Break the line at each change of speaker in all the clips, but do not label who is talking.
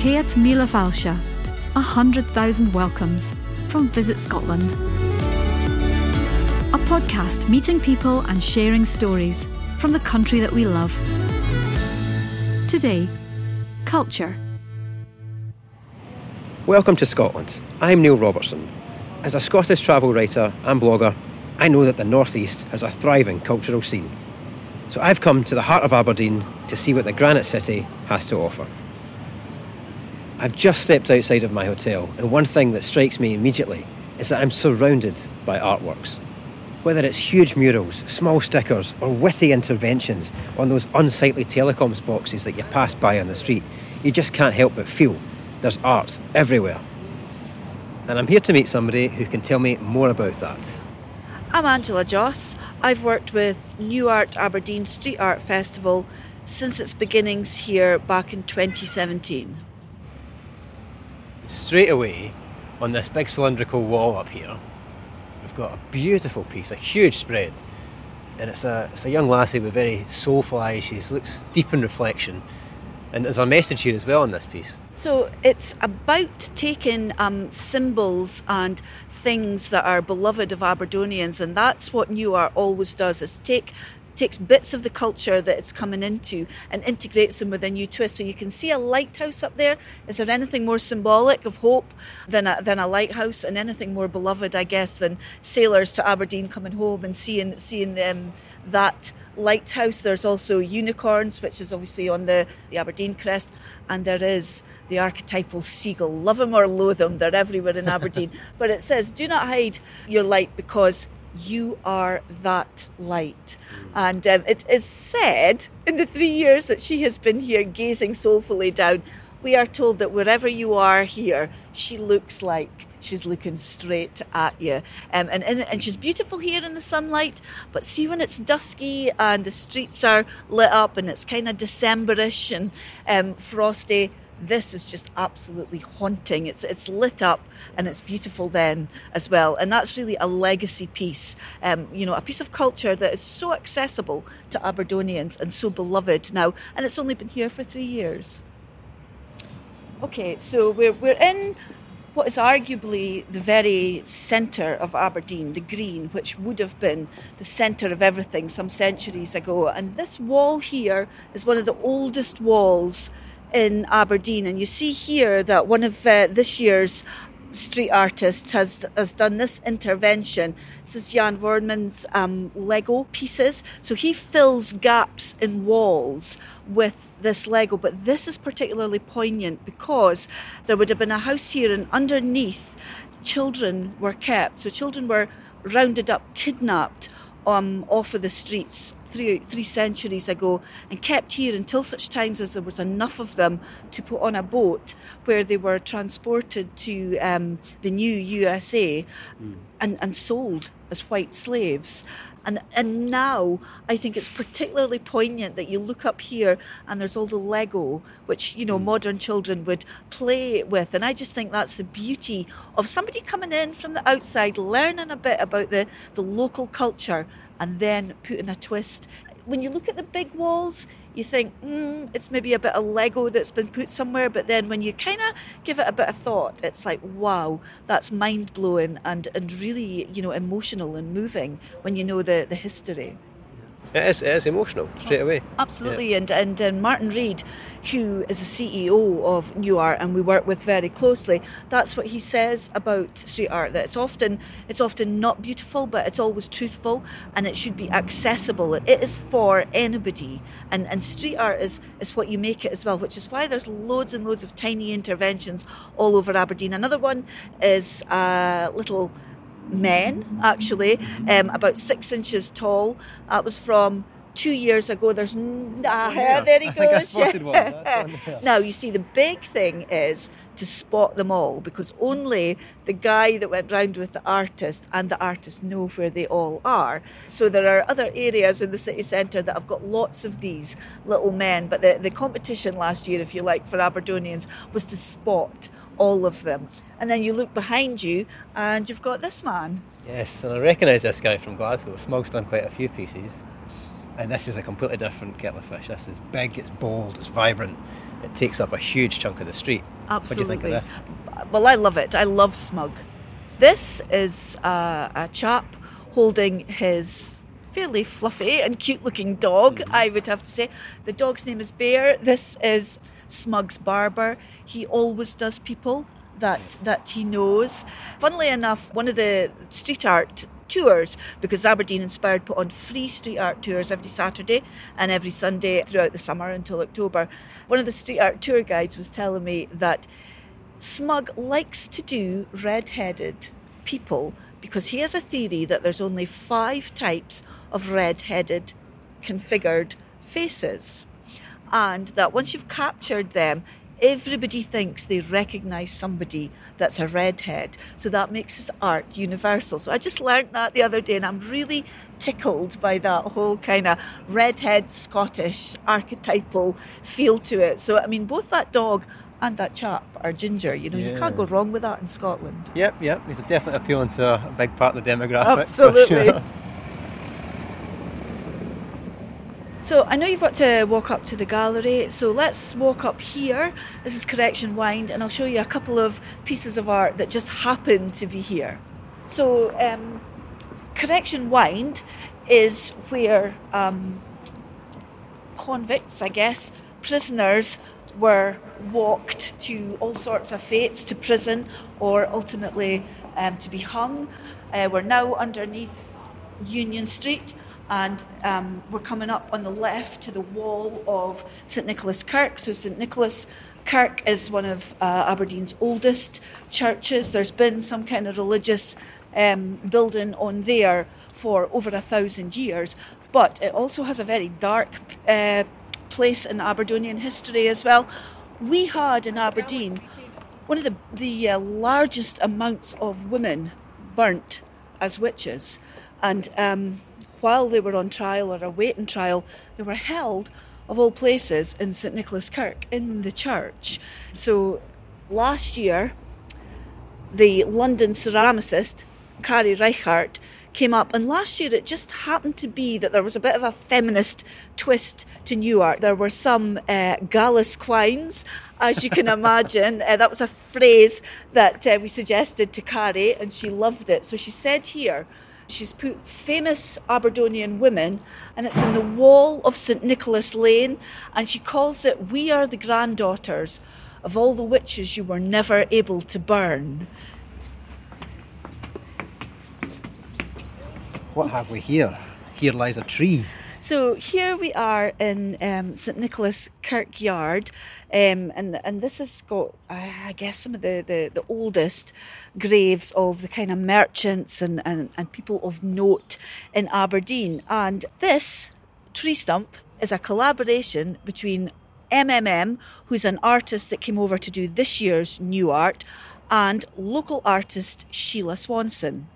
Ceud Mìle Fàilte, a hundred thousand welcomes from Visit Scotland. A podcast meeting people and sharing stories from the country that we love. Today, culture.
Welcome to Scotland. I'm Neil Robertson. As a Scottish travel writer and blogger, I know that the North East has a thriving cultural scene. So I've come to the heart of Aberdeen to see what the Granite City has to offer. I've just stepped outside of my hotel, and one thing that strikes me immediately is that I'm surrounded by artworks. Whether it's huge murals, small stickers, or witty interventions on those unsightly telecoms boxes that you pass by on the street, you just can't help but feel there's art everywhere. And I'm here to meet somebody who can tell me more about that.
I'm Angela Joss. I've worked with Nuart Aberdeen Street Art Festival since its beginnings here back in 2017.
Straight away, on this big cylindrical wall up here, we've got a beautiful piece, a huge spread. And it's a, it's a young lassie with very soulful eyes. She looks deep in reflection. And there's a message here as well in this piece.
So it's about taking um, symbols and things that are beloved of Aberdonians, and that's what Nuart always does: is take takes bits of the culture that it's coming into and integrates them with a new twist. So you can see a lighthouse up there. Is there anything more symbolic of hope than a, than a lighthouse, and anything more beloved, I guess, than sailors to Aberdeen coming home and seeing seeing them that lighthouse. There's also unicorns, which is obviously on the, the Aberdeen crest, and there is the archetypal seagull. Love them or loathe them, they're everywhere in Aberdeen. but it says, do not hide your light because you are that light. And um, it is said in the three years that she has been here gazing soulfully down, we are told that wherever you are here, she looks like she's looking straight at you. Um, and, and, and she's beautiful here in the sunlight, but see when it's dusky and the streets are lit up and it's kind of Decemberish and um, frosty, this is just absolutely haunting. It's it's lit up and it's beautiful then as well, and that's really a legacy piece. Um, you know, a piece of culture that is so accessible to Aberdonians and so beloved now, and it's only been here for three years. Okay, so we're we're in what is arguably the very centre of Aberdeen, the Green, which would have been the centre of everything some centuries ago. And this wall here is one of the oldest walls in Aberdeen. And you see here that one of uh, this year's street artists has has done this intervention. This is Jan Vormann's um, Lego pieces. So he fills gaps in walls with this Lego, but this is particularly poignant because there would have been a house here, and underneath, children were kept. So children were rounded up, kidnapped um, off of the streets three, three centuries ago and kept here until such times as there was enough of them to put on a boat where they were transported to um, the new USA mm. and, and sold as white slaves. And, and now I think it's particularly poignant that you look up here and there's all the Lego, which, you know, mm. modern children would play with. And I just think that's the beauty of somebody coming in from the outside, learning a bit about the, the local culture and then putting a twist. When you look at the big walls, you think, mm, it's maybe a bit of Lego that's been put somewhere, but then when you kind of give it a bit of thought, it's like, wow, that's mind blowing and, and really, you know, emotional and moving when you know the, the history.
It is, it is emotional straight away.
Oh, absolutely, yeah. and, and and Martin Reed, who is the CEO of Nuart, and we work with very closely. That's what he says about street art. That it's often it's often not beautiful, but it's always truthful, and it should be accessible. It is for anybody, and and street art is is what you make it as well. Which is why there's loads and loads of tiny interventions all over Aberdeen. Another one is a little men, actually, um, about six inches tall. That was from two years ago. There's ah, yeah. there he goes. now you see, the big thing is to spot them all because only the guy that went round with the artist and the artist know where they all are. So there are other areas in the city centre that have got lots of these little men. But the, the competition last year, if you like, for Aberdonians was to spot all of them. And then you look behind you and you've got this man.
Yes, and I recognise this guy from Glasgow. Smug's done quite a few pieces. And this is a completely different kettle of fish. This is big, it's bold, it's vibrant. It takes up a huge chunk of the street.
Absolutely.
What do you think of this?
Well, I love it. I love Smug. This is uh, a chap holding his fairly fluffy and cute looking dog, mm-hmm. I would have to say. The dog's name is Bear. This is Smug's barber. He always does people that that he knows. Funnily enough, one of the street art tours because Aberdeen Inspired put on free street art tours every Saturday and every Sunday throughout the summer until October. One of the street art tour guides was telling me that Smug likes to do red headed people because he has a theory that there's only five types of red headed configured faces. And that once you've captured them, everybody thinks they recognise somebody that's a redhead. So that makes his art universal. So I just learnt that the other day and I'm really tickled by that whole kind of redhead Scottish archetypal feel to it. So, I mean, both that dog and that chap are ginger. You know, yeah. you can't go wrong with that in Scotland.
Yep, yep. He's definitely appealing to a big part of the demographic.
Absolutely. Sure. So I know you've got to walk up to the gallery, so let's walk up here. This is Correction Wynd, and I'll show you a couple of pieces of art that just happen to be here. So, um, Correction Wynd is where um, convicts, I guess, prisoners were walked to all sorts of fates, to prison, or ultimately um, to be hung. Uh, we're now underneath Union Street and um, we're coming up on the left to the wall of St Nicholas Kirk. So, St Nicholas Kirk is one of uh, Aberdeen's oldest churches. There's been some kind of religious um, building on there for over a thousand years, but it also has a very dark uh, place in Aberdonian history as well. We had in Aberdeen one of the, the uh, largest amounts of women burnt as witches, and um, while they were on trial or awaiting trial, they were held, of all places, in St Nicholas Kirk, in the church. So last year, the London ceramicist, Carrie Reichardt, came up, and last year it just happened to be that there was a bit of a feminist twist to Nuart. There were some uh, gallus quines, as you can imagine. uh, that was a phrase that uh, we suggested to Carrie, and she loved it. So she said here, She's put famous Aberdonian women, and it's in the wall of St Nicholas Lane, and she calls it We Are the Granddaughters of All the Witches You Were Never Able to Burn.
What have we here? Here lies a tree.
So here we are in um, St Nicholas Kirkyard, um, and and this has got, I guess, some of the, the, the oldest graves of the kind of merchants and, and, and people of note in Aberdeen. And this tree stump is a collaboration between MMM, who's an artist that came over to do this year's Nuart, and local artist Sheila Swanson.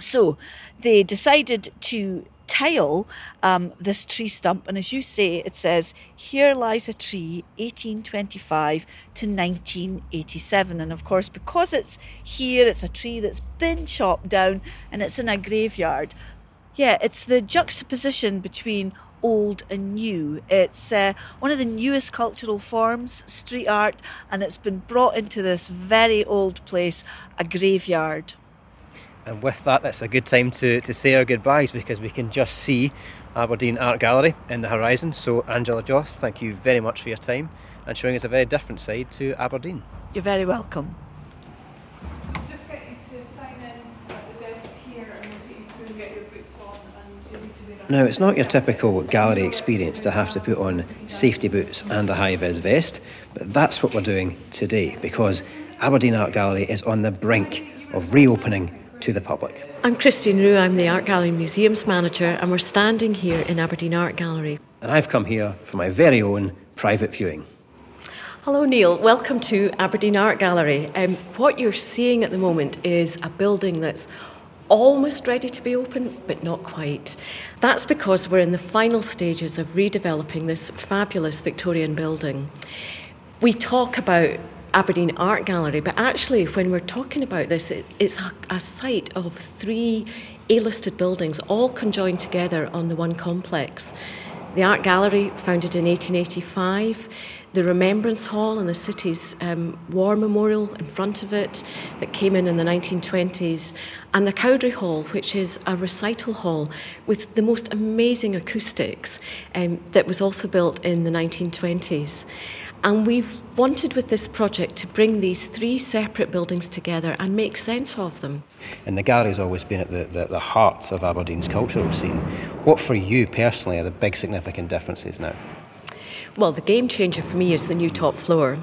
So they decided to tile um, this tree stump. And as you say, it says, Here lies a tree, 1825 to 1987. And of course, because it's here, it's a tree that's been chopped down and it's in a graveyard. Yeah, it's the juxtaposition between old and new. It's uh, one of the newest cultural forms, street art, and it's been brought into this very old place, a graveyard.
And with that, it's a good time to, to say our goodbyes because we can just see Aberdeen Art Gallery in the horizon. So, Angela Joss, thank you very much for your time and showing us a very different side to Aberdeen.
You're very welcome.
Now, it's not your typical gallery experience to have to put on safety boots and a high vis vest, but that's what we're doing today because Aberdeen Art Gallery is on the brink of reopening to the public.
I'm Christine Rew, I'm the Art Gallery Museums Manager, and we're standing here in Aberdeen Art Gallery.
And I've come here for my very own private viewing.
Hello, Neil. Welcome to Aberdeen Art Gallery. Um, what you're seeing at the moment is a building that's almost ready to be open, but not quite. That's because we're in the final stages of redeveloping this fabulous Victorian building. We talk about Aberdeen Art Gallery, but actually, when we're talking about this, it, it's a, a site of three A listed buildings all conjoined together on the one complex. The Art Gallery, founded in 1885, the Remembrance Hall and the city's um, war memorial in front of it that came in in the 1920s, and the Cowdray Hall, which is a recital hall with the most amazing acoustics um, that was also built in the 1920s. And we've wanted with this project to bring these three separate buildings together and make sense of them.
And the gallery's always been at the, the, the heart of Aberdeen's cultural scene. What for you personally are the big significant differences now?
Well, the game changer for me is the new top floor.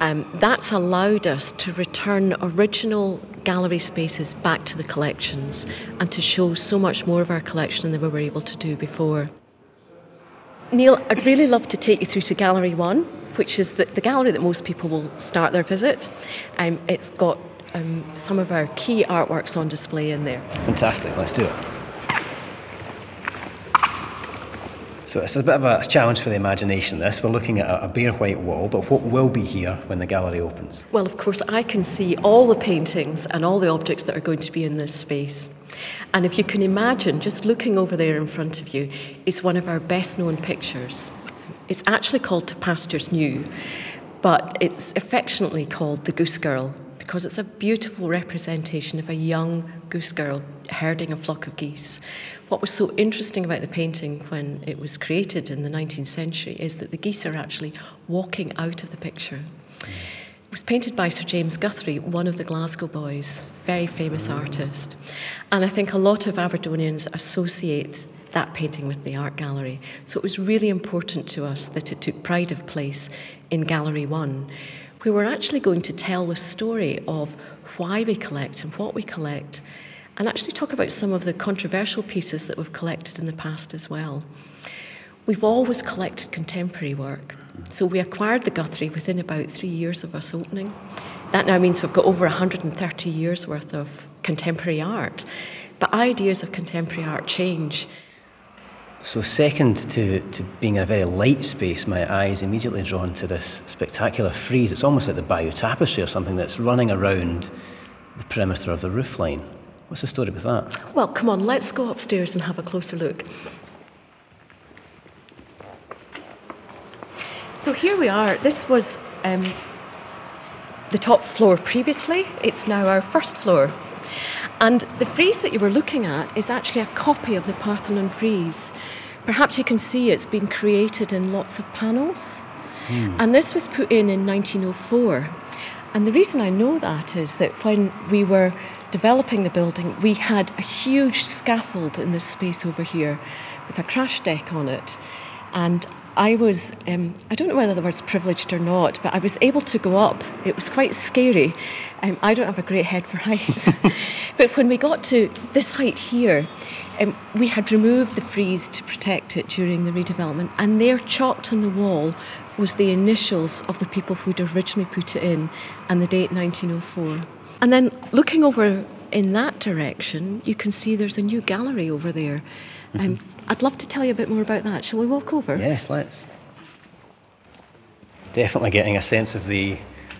Um, that's allowed us to return original gallery spaces back to the collections and to show so much more of our collection than we were able to do before. Neil, I'd really love to take you through to Gallery One, which is the, the gallery that most people will start their visit. Um, it's got um, some of our key artworks on display in there.
Fantastic, let's do it. So it's a bit of a challenge for the imagination. This we're looking at a bare white wall, but what will be here when the gallery opens?
Well, of course, I can see all the paintings and all the objects that are going to be in this space. And if you can imagine, just looking over there in front of you is one of our best known pictures. It's actually called To Pastures New, but it's affectionately called The Goose Girl because it's a beautiful representation of a young goose girl herding a flock of geese. What was so interesting about the painting when it was created in the 19th century is that the geese are actually walking out of the picture. Was painted by Sir James Guthrie, one of the Glasgow boys, very famous artist. And I think a lot of Aberdonians associate that painting with the art gallery. So it was really important to us that it took pride of place in Gallery One we were actually going to tell the story of why we collect and what we collect, and actually talk about some of the controversial pieces that we've collected in the past as well. We've always collected contemporary work. So we acquired the Guthrie within about three years of us opening. That now means we've got over 130 years worth of contemporary art. But ideas of contemporary art change.
So, second to, to being in a very light space, my eye is immediately drawn to this spectacular frieze. It's almost like the Bayeux Tapestry or something that's running around the perimeter of the roofline. What's the story with that?
Well, come on, let's go upstairs and have a closer look. So, here we are. This was um, the top floor previously, it's now our first floor. And the frieze that you were looking at is actually a copy of the Parthenon frieze. Perhaps you can see it's been created in lots of panels. Mm. And this was put in in 1904. And the reason I know that is that when we were developing the building, we had a huge scaffold in this space over here with a crash deck on it. And I was, um, I don't know whether the word's privileged or not, but I was able to go up. It was quite scary. Um, I don't have a great head for heights. but when we got to this height here, um, we had removed the frieze to protect it during the redevelopment, and there, chalked on the wall, was the initials of the people who'd originally put it in and the date 1904. And then looking over in that direction, you can see there's a new gallery over there. Mm-hmm. Um, I'd love to tell you a bit more about that. Shall we walk over?
Yes, let's. Definitely getting a sense of the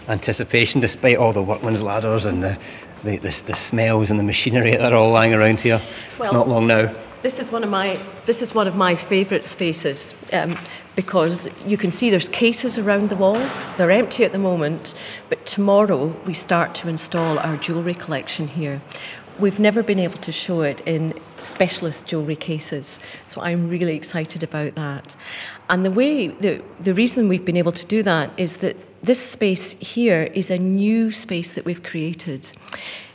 anticipation, despite all the workman's ladders and the, the, the, the smells and the machinery that are all lying around here. Well, it's not long now.
This is one of my this is one of my favourite spaces um, because you can see there's cases around the walls. They're empty at the moment, but tomorrow we start to install our jewellery collection here. We've never been able to show it in specialist jewellery cases. So I'm really excited about that. And the way, the, the reason we've been able to do that is that this space here is a new space that we've created.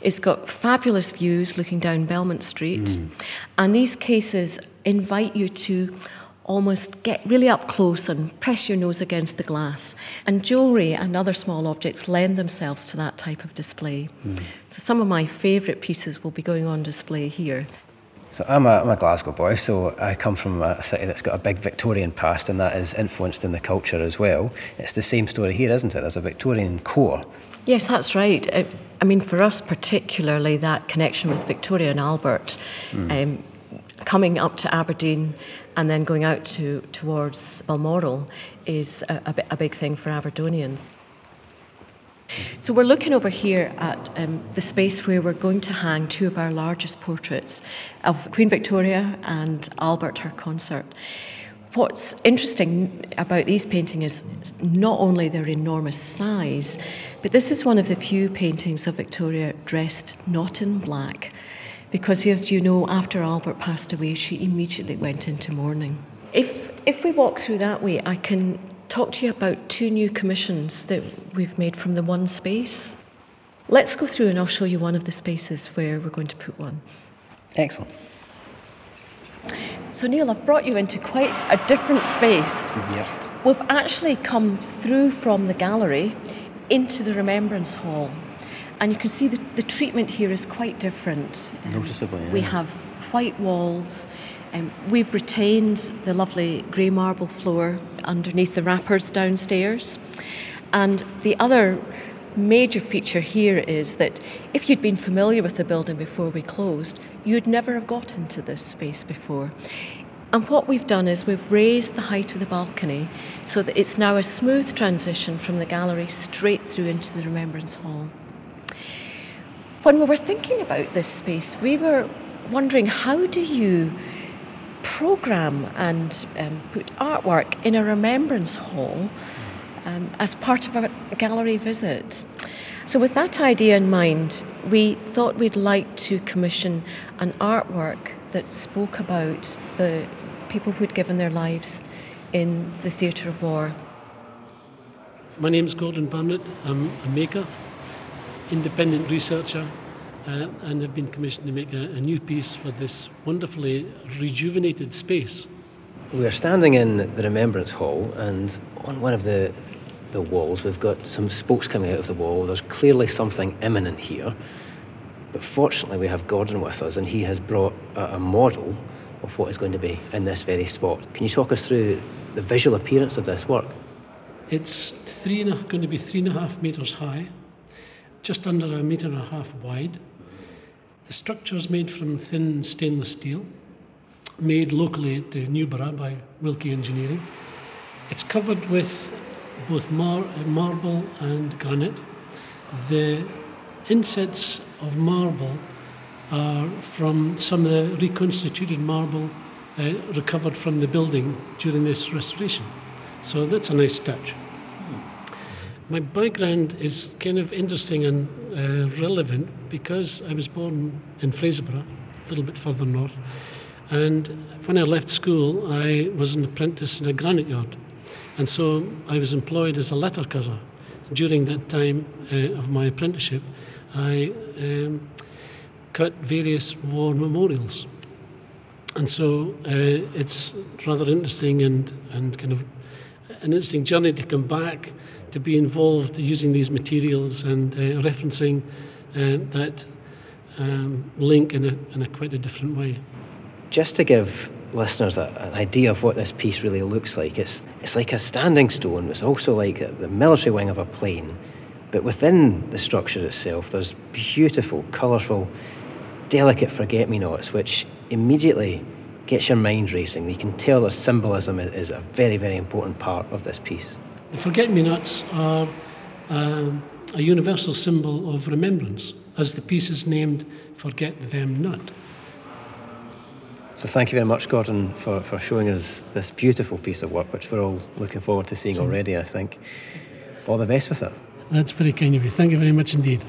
It's got fabulous views looking down Belmont Street. Mm. And these cases invite you to almost get really up close and press your nose against the glass. And jewellery and other small objects lend themselves to that type of display. Mm. So some of my favourite pieces will be going on display here.
So I'm a, I'm a Glasgow boy, so I come from a city that's got a big Victorian past, and that is influenced in the culture as well. It's the same story here, isn't it? There's a Victorian core.
Yes, that's right. I mean, for us particularly, that connection with Victoria and Albert, mm. um, coming up to Aberdeen and then going out to towards Balmoral, is a, a, a big thing for Aberdonians. So we're looking over here at um, the space where we're going to hang two of our largest portraits of Queen Victoria and Albert, her consort. What's interesting about these paintings is not only their enormous size, but this is one of the few paintings of Victoria dressed not in black, because as you know, after Albert passed away, she immediately went into mourning. If if we walk through that way, I can talk to you about two new commissions that we've made from the one space. Let's go through and I'll show you one of the spaces where we're going to put one.
Excellent.
So, Neil, I've brought you into quite a different space.
Yep.
We've actually come through from the gallery into the Remembrance Hall. And you can see the, the treatment here is quite different.
Noticeably, yeah.
We have white walls. Um, we've retained the lovely grey marble floor underneath the wrappers downstairs. And the other major feature here is that if you'd been familiar with the building before we closed, you'd never have got into this space before. And what we've done is we've raised the height of the balcony so that it's now a smooth transition from the gallery straight through into the Remembrance Hall. When we were thinking about this space, we were wondering how do you program and um, put artwork in a Remembrance Hall um, as part of a gallery visit? So, with that idea in mind, we thought we'd like to commission an artwork that spoke about the people who'd given their lives in the theatre of war.
My name's Gordon Barnett. I'm a maker, independent researcher, uh, and I've been commissioned to make a, a new piece for this wonderfully rejuvenated space.
We are standing in the Remembrance Hall, and on one of the the walls, we've got some spokes coming out of the wall. There's clearly something imminent here. But fortunately, we have Gordon with us, and he has brought a, a model of what is going to be in this very spot. Can you talk us through the visual appearance of this work?
It's three and a, going to be three and a half metres high, just under a metre and a half wide. The structure is made from thin stainless steel, made locally at the Newborough by Wilkie Engineering. It's covered with both mar- marble and granite. The insets of marble are from some of the reconstituted marble uh, recovered from the building during this restoration. So that's a nice touch. My background is kind of interesting and uh, relevant because I was born in Fraserburgh, a little bit further north. And when I left school, I was an apprentice in a granite yard. And so I was employed as a letter cutter. During that time uh, of my apprenticeship, I um, cut various war memorials. And so uh, it's rather interesting and, and kind of an interesting journey to come back to be involved using these materials and uh, referencing uh, that um, link in a, in a quite a different way.
Just to give listeners a, an idea of what this piece really looks like, it's, it's like a standing stone. It's also like the military wing of a plane. But within the structure itself, there's beautiful, colourful, delicate forget me nots, which immediately gets your mind racing. You can tell that symbolism is a very, very important part of this piece.
The forget me nots are um, a universal symbol of remembrance, as the piece is named Forget Them Not.
So thank you very much, Gordon, for, for showing us this beautiful piece of work, which we're all looking forward to seeing already, I think. All the best with it.
That's very kind of you. Thank you very much indeed.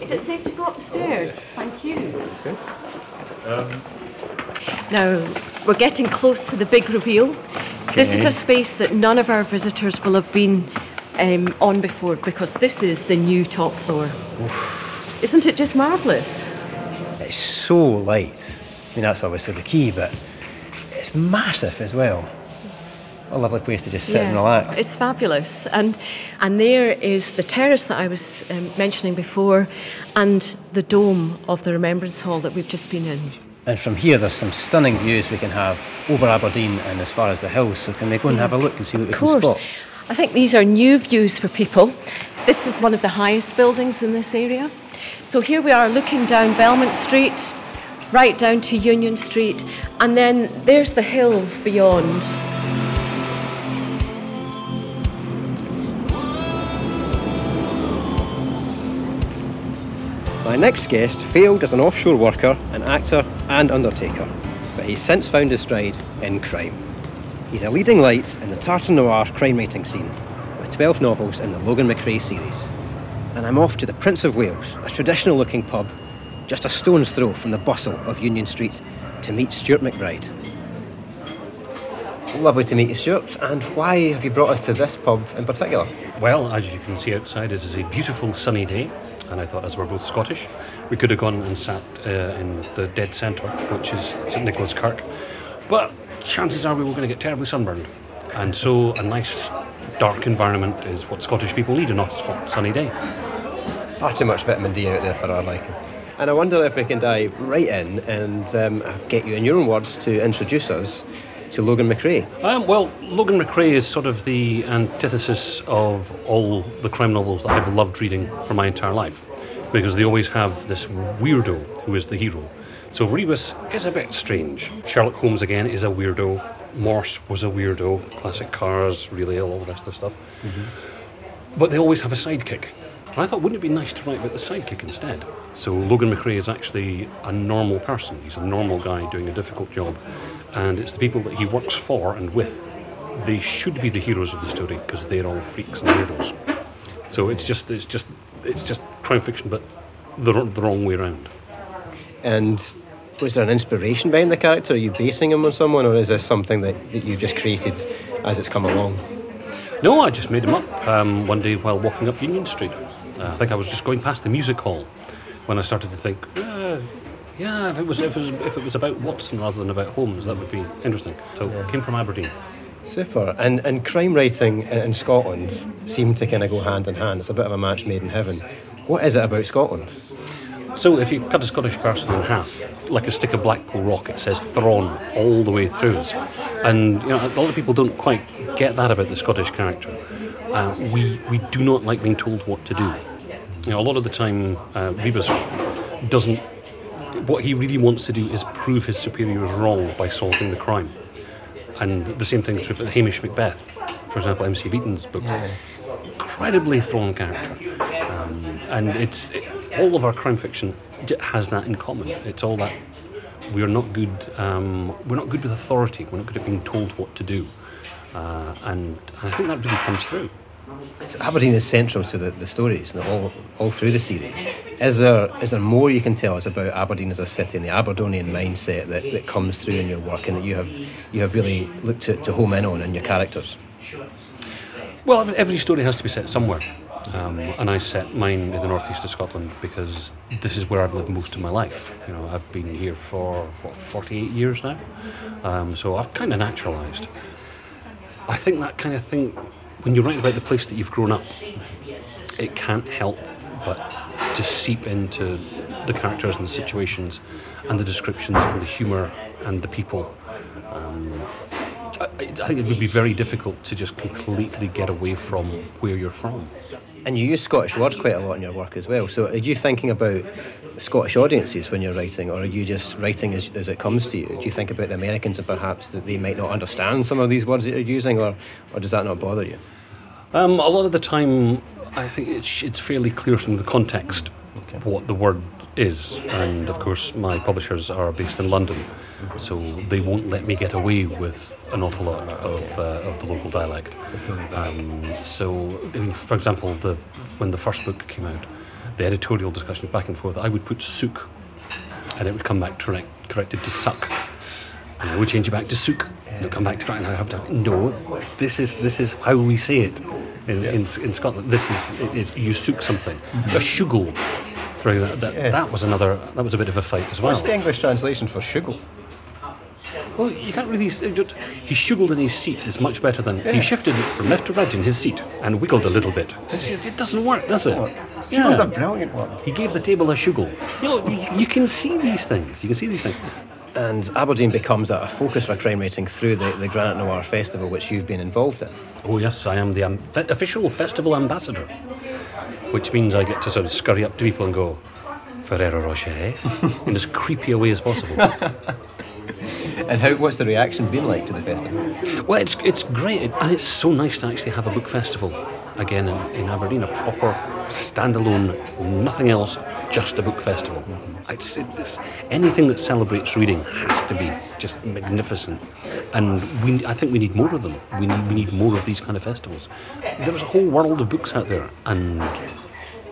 Is it safe to go upstairs? the stairs? Thank you. Okay. Um. Now, we're getting close to the big reveal. Okay. This is a space that none of our visitors will have been um, on before because this is the new top floor. Oof. Isn't it just marvellous?
It's so light. I mean, that's obviously the key, but it's massive as well. A lovely place to just sit yeah, and relax.
It's fabulous. And and there is the terrace that I was um, mentioning before and the dome of the Remembrance Hall that we've just been in.
And from here, there's some stunning views we can have over Aberdeen and as far as the hills. So, can we go and have a look and see what we can spot?
I think these are new views for people. This is one of the highest buildings in this area. So here we are looking down Belmont Street right down to Union Street, and then there's the hills beyond.
My next guest failed as an offshore worker, an actor, and undertaker, but he's since found his stride in crime. He's a leading light in the tartan noir crime writing scene, with 12 novels in the Logan McRae series. And I'm off to the Prince of Wales, a traditional looking pub just a stone's throw from the bustle of Union Street to meet Stuart MacBride. Lovely to meet you, Stuart. And why have you brought us to this pub in particular?
Well, as you can see outside, it is a beautiful sunny day, and I thought, as we're both Scottish, we could have gone and sat uh, in the dead centre, which is St Nicholas Kirk. But chances are we were going to get terribly sunburned, and so a nice dark environment is what Scottish people need on a hot sunny day.
Far too much vitamin D out there for our liking. And I wonder if we can dive right in and um, get you, in your own words, to introduce us to Logan McRae.
Um, well, Logan McRae is sort of the antithesis of all the crime novels that I've loved reading for my entire life, because they always have this weirdo who is the hero. So Rebus is a bit strange. Sherlock Holmes again is a weirdo. Morse was a weirdo. Classic cars, really all the rest of the stuff. Mm-hmm. But they always have a sidekick. And I thought, wouldn't it be nice to write about the sidekick instead? So Logan McRae is actually a normal person. He's a normal guy doing a difficult job, and it's the people that he works for and with. They should be the heroes of the story because they're all freaks and weirdos. So it's just, it's just, it's just crime fiction, but the, the wrong way around.
And was there an inspiration behind the character? Are you basing him on someone, or is this something that, that you've just created as it's come along?
No, I just made him up um, one day while walking up Union Street. Uh, I think I was just going past the music hall when I started to think, uh, yeah, if it was if it was, if it was about Watson rather than about Holmes, that would be interesting. So yeah. came from Aberdeen.
Super. And and crime writing in Scotland seemed to kind of go hand in hand. It's a bit of a match made in heaven. What is it about Scotland?
So if you cut a Scottish person in half, like a stick of Blackpool rock, it says Thrawn all the way through. And you know, a lot of people don't quite get that about the Scottish character. Uh, we we do not like being told what to do. You know, a lot of the time, uh, Rebus doesn't. What he really wants to do is prove his superiors wrong by solving the crime. And the same thing is true for Hamish Macbeth, for example, M.C. Beaton's book. Yeah. Incredibly thrawn character. Um, and it's it, all of our crime fiction has that in common. It's all that we're not good. Um, we're not good with authority. We're not good at being told what to do, uh, and, and I think that really comes through.
Aberdeen is central to the, the stories all, all through the series. Is there is there more you can tell us about Aberdeen as a city and the Aberdonian mindset that, that comes through in your work and that you have you have really looked to, to home in on in your characters?
Well, every story has to be set somewhere. Um, and I set mine in the northeast of Scotland because this is where I've lived most of my life. You know, I've been here for what 48 years now, um, so I've kind of naturalised. I think that kind of thing when you write about the place that you've grown up, it can't help but to seep into the characters and the situations and the descriptions and the humour and the people. Um, I, I, think it would be very difficult to just completely get away from where you're from.
And you use Scottish words quite a lot in your work as well. So are you thinking about Scottish audiences when you're writing, or are you just writing as, as it comes to you? Do you think about the Americans and perhaps that they might not understand some of these words that you're using, or, or does that not bother you?
Um, a lot of the time, I think it's, it's fairly clear from the context okay. what the word is. And of course, my publishers are based in London, so they won't let me get away with an awful lot of, uh, of the local dialect. Um, so, for example, the, when the first book came out, the editorial discussion back and forth, I would put sook, and it would come back correct, corrected to suck. And I would change it back to sook, and it would come back to correct. And I have to, no, this is this is how we say it in, in, in Scotland. This is it's, you sook something. Mm-hmm. A shuggle, for example, that, yes. that was another that was a bit of a fight as well.
What's the English translation for shuggle?
Well, you can't really. He shuggled in his seat is much better than yeah. he shifted from left to right in his seat and wiggled a little bit. It's, it doesn't work, does it?
Yeah. was a brilliant one.
He gave the table a shuggle. You know, you, you can see these things. You can see these things.
And Aberdeen becomes a focus for crime rating through the, the Granite Noir Festival, which you've been involved in.
Oh, yes, I am the um, official festival ambassador, which means I get to sort of scurry up to people and go, Ferrero Rocher eh? in as creepy a way as possible.
And how? What's the reaction been like to the festival?
Well, it's it's great, and it's so nice to actually have a book festival again in, in Aberdeen, a proper standalone, nothing else, just a book festival. Mm-hmm. It's, it's, anything that celebrates reading has to be just magnificent, and we I think we need more of them. We need we need more of these kind of festivals. There's a whole world of books out there, and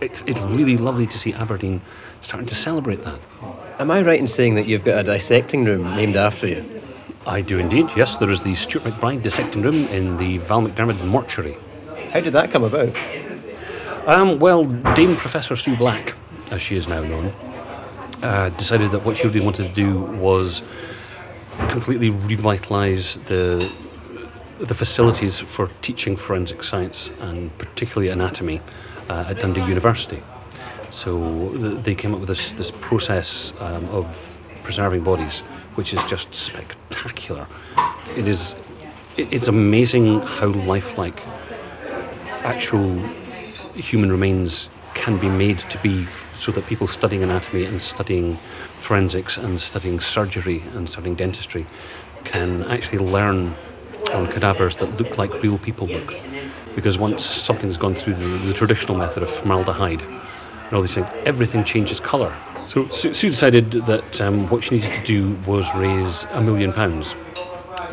it's it's really lovely to see Aberdeen starting to celebrate that.
Am I right in saying that you've got a dissecting room named after you?
I do indeed. Yes, there is the Stuart MacBride dissecting room in the Val McDermid mortuary.
How did that come about?
Um, well, Dame Professor Sue Black, as she is now known, uh, decided that what she really wanted to do was completely revitalise the the facilities for teaching forensic science and particularly anatomy uh, at Dundee University. So they came up with this this process um, of preserving bodies, which is just spectacular. It is. it- It's amazing how lifelike actual human remains can be made to be so that people studying anatomy and studying forensics and studying surgery and studying dentistry can actually learn on cadavers that look like real people look. Because once something's gone through the, the traditional method of formaldehyde and all these things, everything changes colour. So Sue, decided that um, what she needed to do was raise a million pounds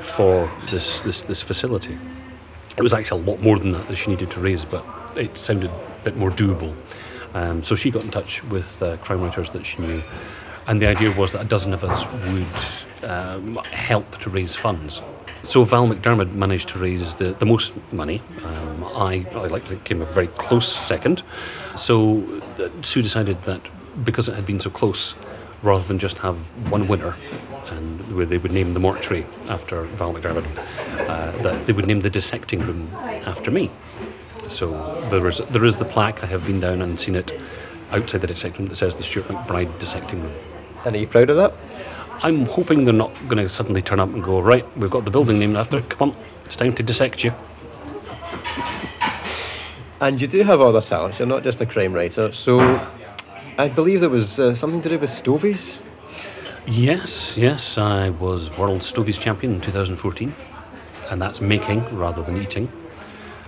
for this, this, this facility. It was actually a lot more than that that she needed to raise, but it sounded a bit more doable. Um, so she got in touch with uh, crime writers that she knew, and the idea was that a dozen of us would um, help to raise funds. So Val McDermid managed to raise the, the most money. Um, I, I like came a very close second. So uh, Sue decided that because it had been so close, rather than just have one winner, and where they would name the mortuary after Val McDermid, uh, that they would name the dissecting room after me. So there is there is the plaque. I have been down and seen it outside the dissecting room that says the Stuart MacBride dissecting room.
And are you proud of that?
I'm hoping they're not going to suddenly turn up and go right. We've got the building named after it. Come on, it's time to dissect you.
And you do have other talents. You're not just a crime writer. So I believe there was uh, something to do with stovies.
Yes, yes, I was World Stovies Champion in 2014, and that's making rather than eating.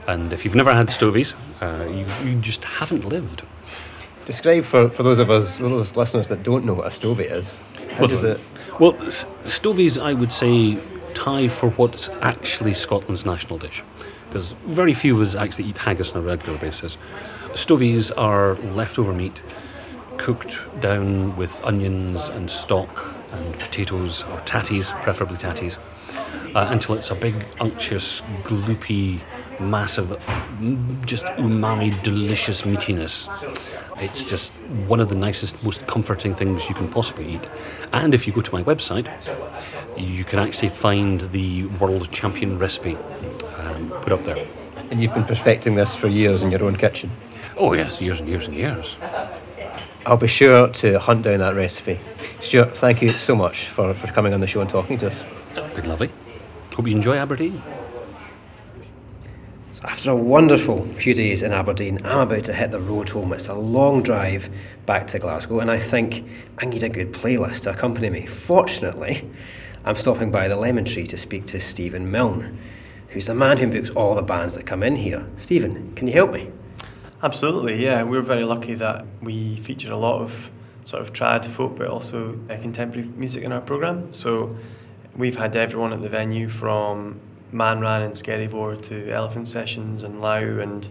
And if you've never had stovies, uh, you, you just haven't lived.
Describe for, for those of us, those listeners that don't know what a stovey is. How does it?
Well, stovies, I would say, tie for what's actually Scotland's national dish. Because very few of us actually eat haggis on a regular basis. Stovies are leftover meat cooked down with onions and stock and potatoes, or tatties, preferably tatties, uh, until it's a big, unctuous, gloopy, massive, just umami, delicious meatiness. It's just one of the nicest, most comforting things you can possibly eat. And if you go to my website, you can actually find the world champion recipe um, put up there.
And you've been perfecting this for years in your own kitchen.
Oh, yes, years and years and years.
I'll be sure to hunt down that recipe. Stuart, thank you so much for, for coming on the show and talking to us.
Been lovely. Hope you enjoy Aberdeen.
So after a wonderful few days in Aberdeen, I'm about to hit the road home. It's a long drive back to Glasgow, and I think I need a good playlist to accompany me. Fortunately, I'm stopping by the Lemon Tree to speak to Stephen Milne, who's the man who books all the bands that come in here. Stephen, can you help me?
Absolutely, yeah. We're very lucky that we feature a lot of sort of trad folk, but also uh, contemporary music in our program. So we've had everyone at the venue from Manran and Skerryvore to Elephant Sessions and Lau and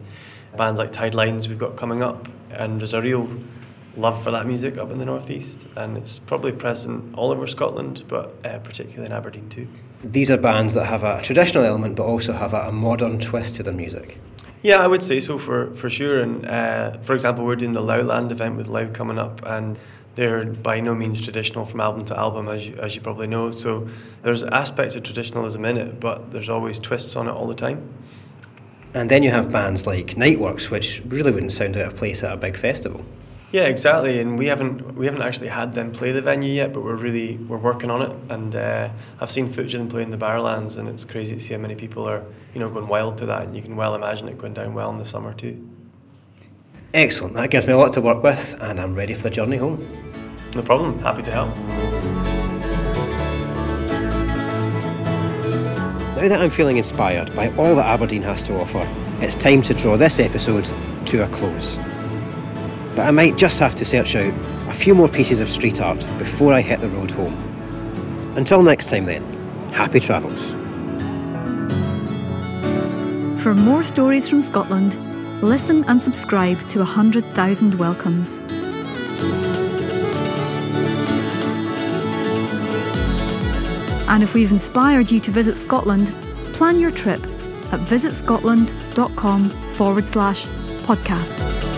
bands like Tidelines we've got coming up. And there's a real love for that music up in the northeast, and it's probably present all over Scotland, but uh, particularly in Aberdeen too.
These are bands that have a traditional element but also have a, a modern twist to their music.
Yeah, I would say so for, for sure. And uh, for example, we're doing the Lau Land event with Lau coming up, and they're by no means traditional from album to album, as you, as you probably know. So there's aspects of traditionalism in it, but there's always twists on it all the time.
And then you have bands like Niteworks, which really wouldn't sound out of place at a big festival.
Yeah, exactly. And we haven't we haven't actually had them play the venue yet, but we're really we're working on it. And uh, I've seen of them playing the Barrowlands, and it's crazy to see how many people are you know going wild to that. And you can well imagine it going down well in the summer too.
Excellent, that gives me a lot to work with, and I'm ready for the journey home.
No problem, happy to help.
Now that I'm feeling inspired by all that Aberdeen has to offer, it's time to draw this episode to a close. But I might just have to search out a few more pieces of street art before I hit the road home. Until next time, then, happy travels.
For more stories from Scotland, listen and subscribe to 100,000 Welcomes. And if we've inspired you to visit Scotland, plan your trip at visitscotland.com forward slash podcast.